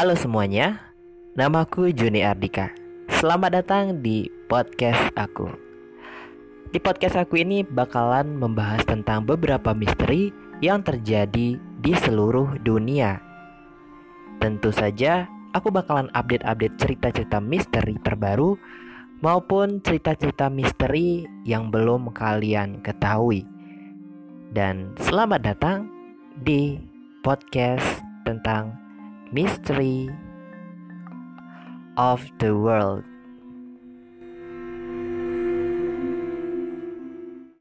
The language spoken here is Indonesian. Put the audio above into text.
Halo semuanya, namaku Juni Ardika. Selamat datang di podcast aku. Di podcast aku ini bakalan membahas tentang beberapa misteri yang terjadi di seluruh dunia. Tentu saja, aku bakalan update-update cerita-cerita misteri terbaru maupun cerita-cerita misteri yang belum kalian ketahui. Dan selamat datang di podcast tentang Mystery of the World.